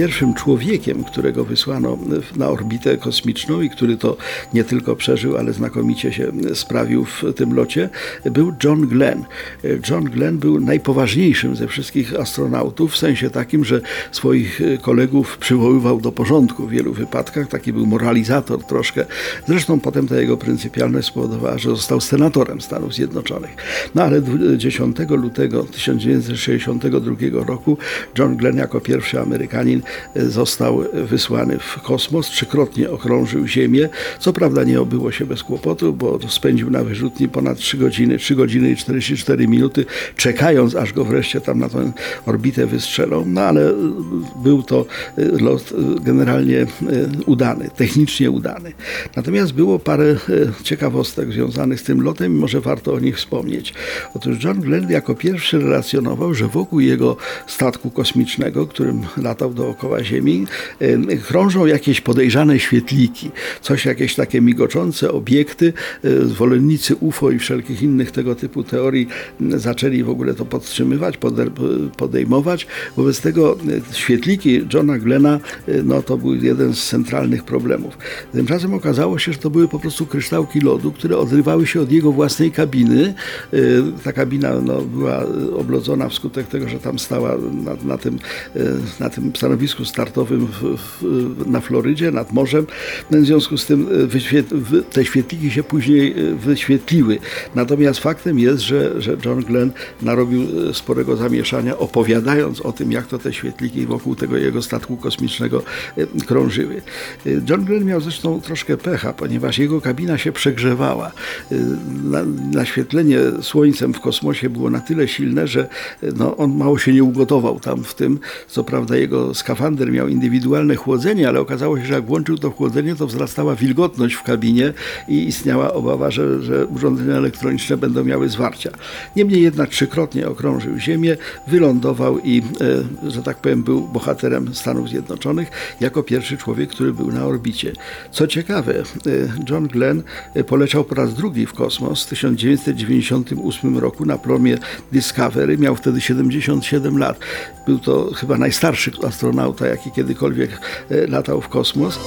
Pierwszym człowiekiem, którego wysłano na orbitę kosmiczną i który to nie tylko przeżył, ale znakomicie się sprawił w tym locie, był John Glenn. John Glenn był najpoważniejszym ze wszystkich astronautów, w sensie takim, że swoich kolegów przywoływał do porządku w wielu wypadkach. Taki był moralizator troszkę. Zresztą potem ta jego pryncypialność spowodowała, że został senatorem Stanów Zjednoczonych. No ale 10 lutego 1962 roku John Glenn jako pierwszy Amerykanin został wysłany w kosmos, trzykrotnie okrążył Ziemię. Co prawda nie obyło się bez kłopotu, bo spędził na wyrzutni ponad 3 godziny, 3 godziny i 44 minuty, czekając, aż go wreszcie tam na tę orbitę wystrzelą. No ale był to lot generalnie udany, technicznie udany. Natomiast było parę ciekawostek związanych z tym lotem może warto o nich wspomnieć. Otóż John Glenn jako pierwszy relacjonował, że wokół jego statku kosmicznego, którym latał do dookoła Ziemi krążą jakieś podejrzane świetliki, coś jakieś takie migoczące obiekty. Zwolennicy UFO i wszelkich innych tego typu teorii zaczęli w ogóle to podtrzymywać, podejmować. Wobec tego świetliki Johna Glena no, to był jeden z centralnych problemów. Tymczasem okazało się, że to były po prostu kryształki lodu, które odrywały się od jego własnej kabiny. Ta kabina no, była oblodzona wskutek tego, że tam stała na, na tym, na tym stanowisku lotnisku startowym w, w, na Florydzie, nad morzem. No, w związku z tym e, te świetliki się później e, wyświetliły. Natomiast faktem jest, że, że John Glenn narobił e, sporego zamieszania, opowiadając o tym, jak to te świetliki wokół tego jego statku kosmicznego krążyły. John Glenn miał zresztą troszkę pecha, ponieważ jego kabina się przegrzewała. naświetlenie słońcem w kosmosie było na tyle silne, że no, on mało się nie ugotował tam w tym. Co prawda jego skafander skafander miał indywidualne chłodzenie, ale okazało się, że jak włączył to chłodzenie, to wzrastała wilgotność w kabinie i istniała obawa, że, że urządzenia elektroniczne będą miały zwarcia. Niemniej jednak trzykrotnie okrążył Ziemię, wylądował i, e, że tak powiem, był bohaterem Stanów Zjednoczonych jako pierwszy człowiek, który był na orbicie. Co ciekawe, e, John Glenn e, poleciał po raz drugi w kosmos w 1998 roku na promie Discovery. Miał wtedy 77 lat. Był to chyba najstarszy astronaut astronauta, jaki kiedykolwiek e, latał w kosmos.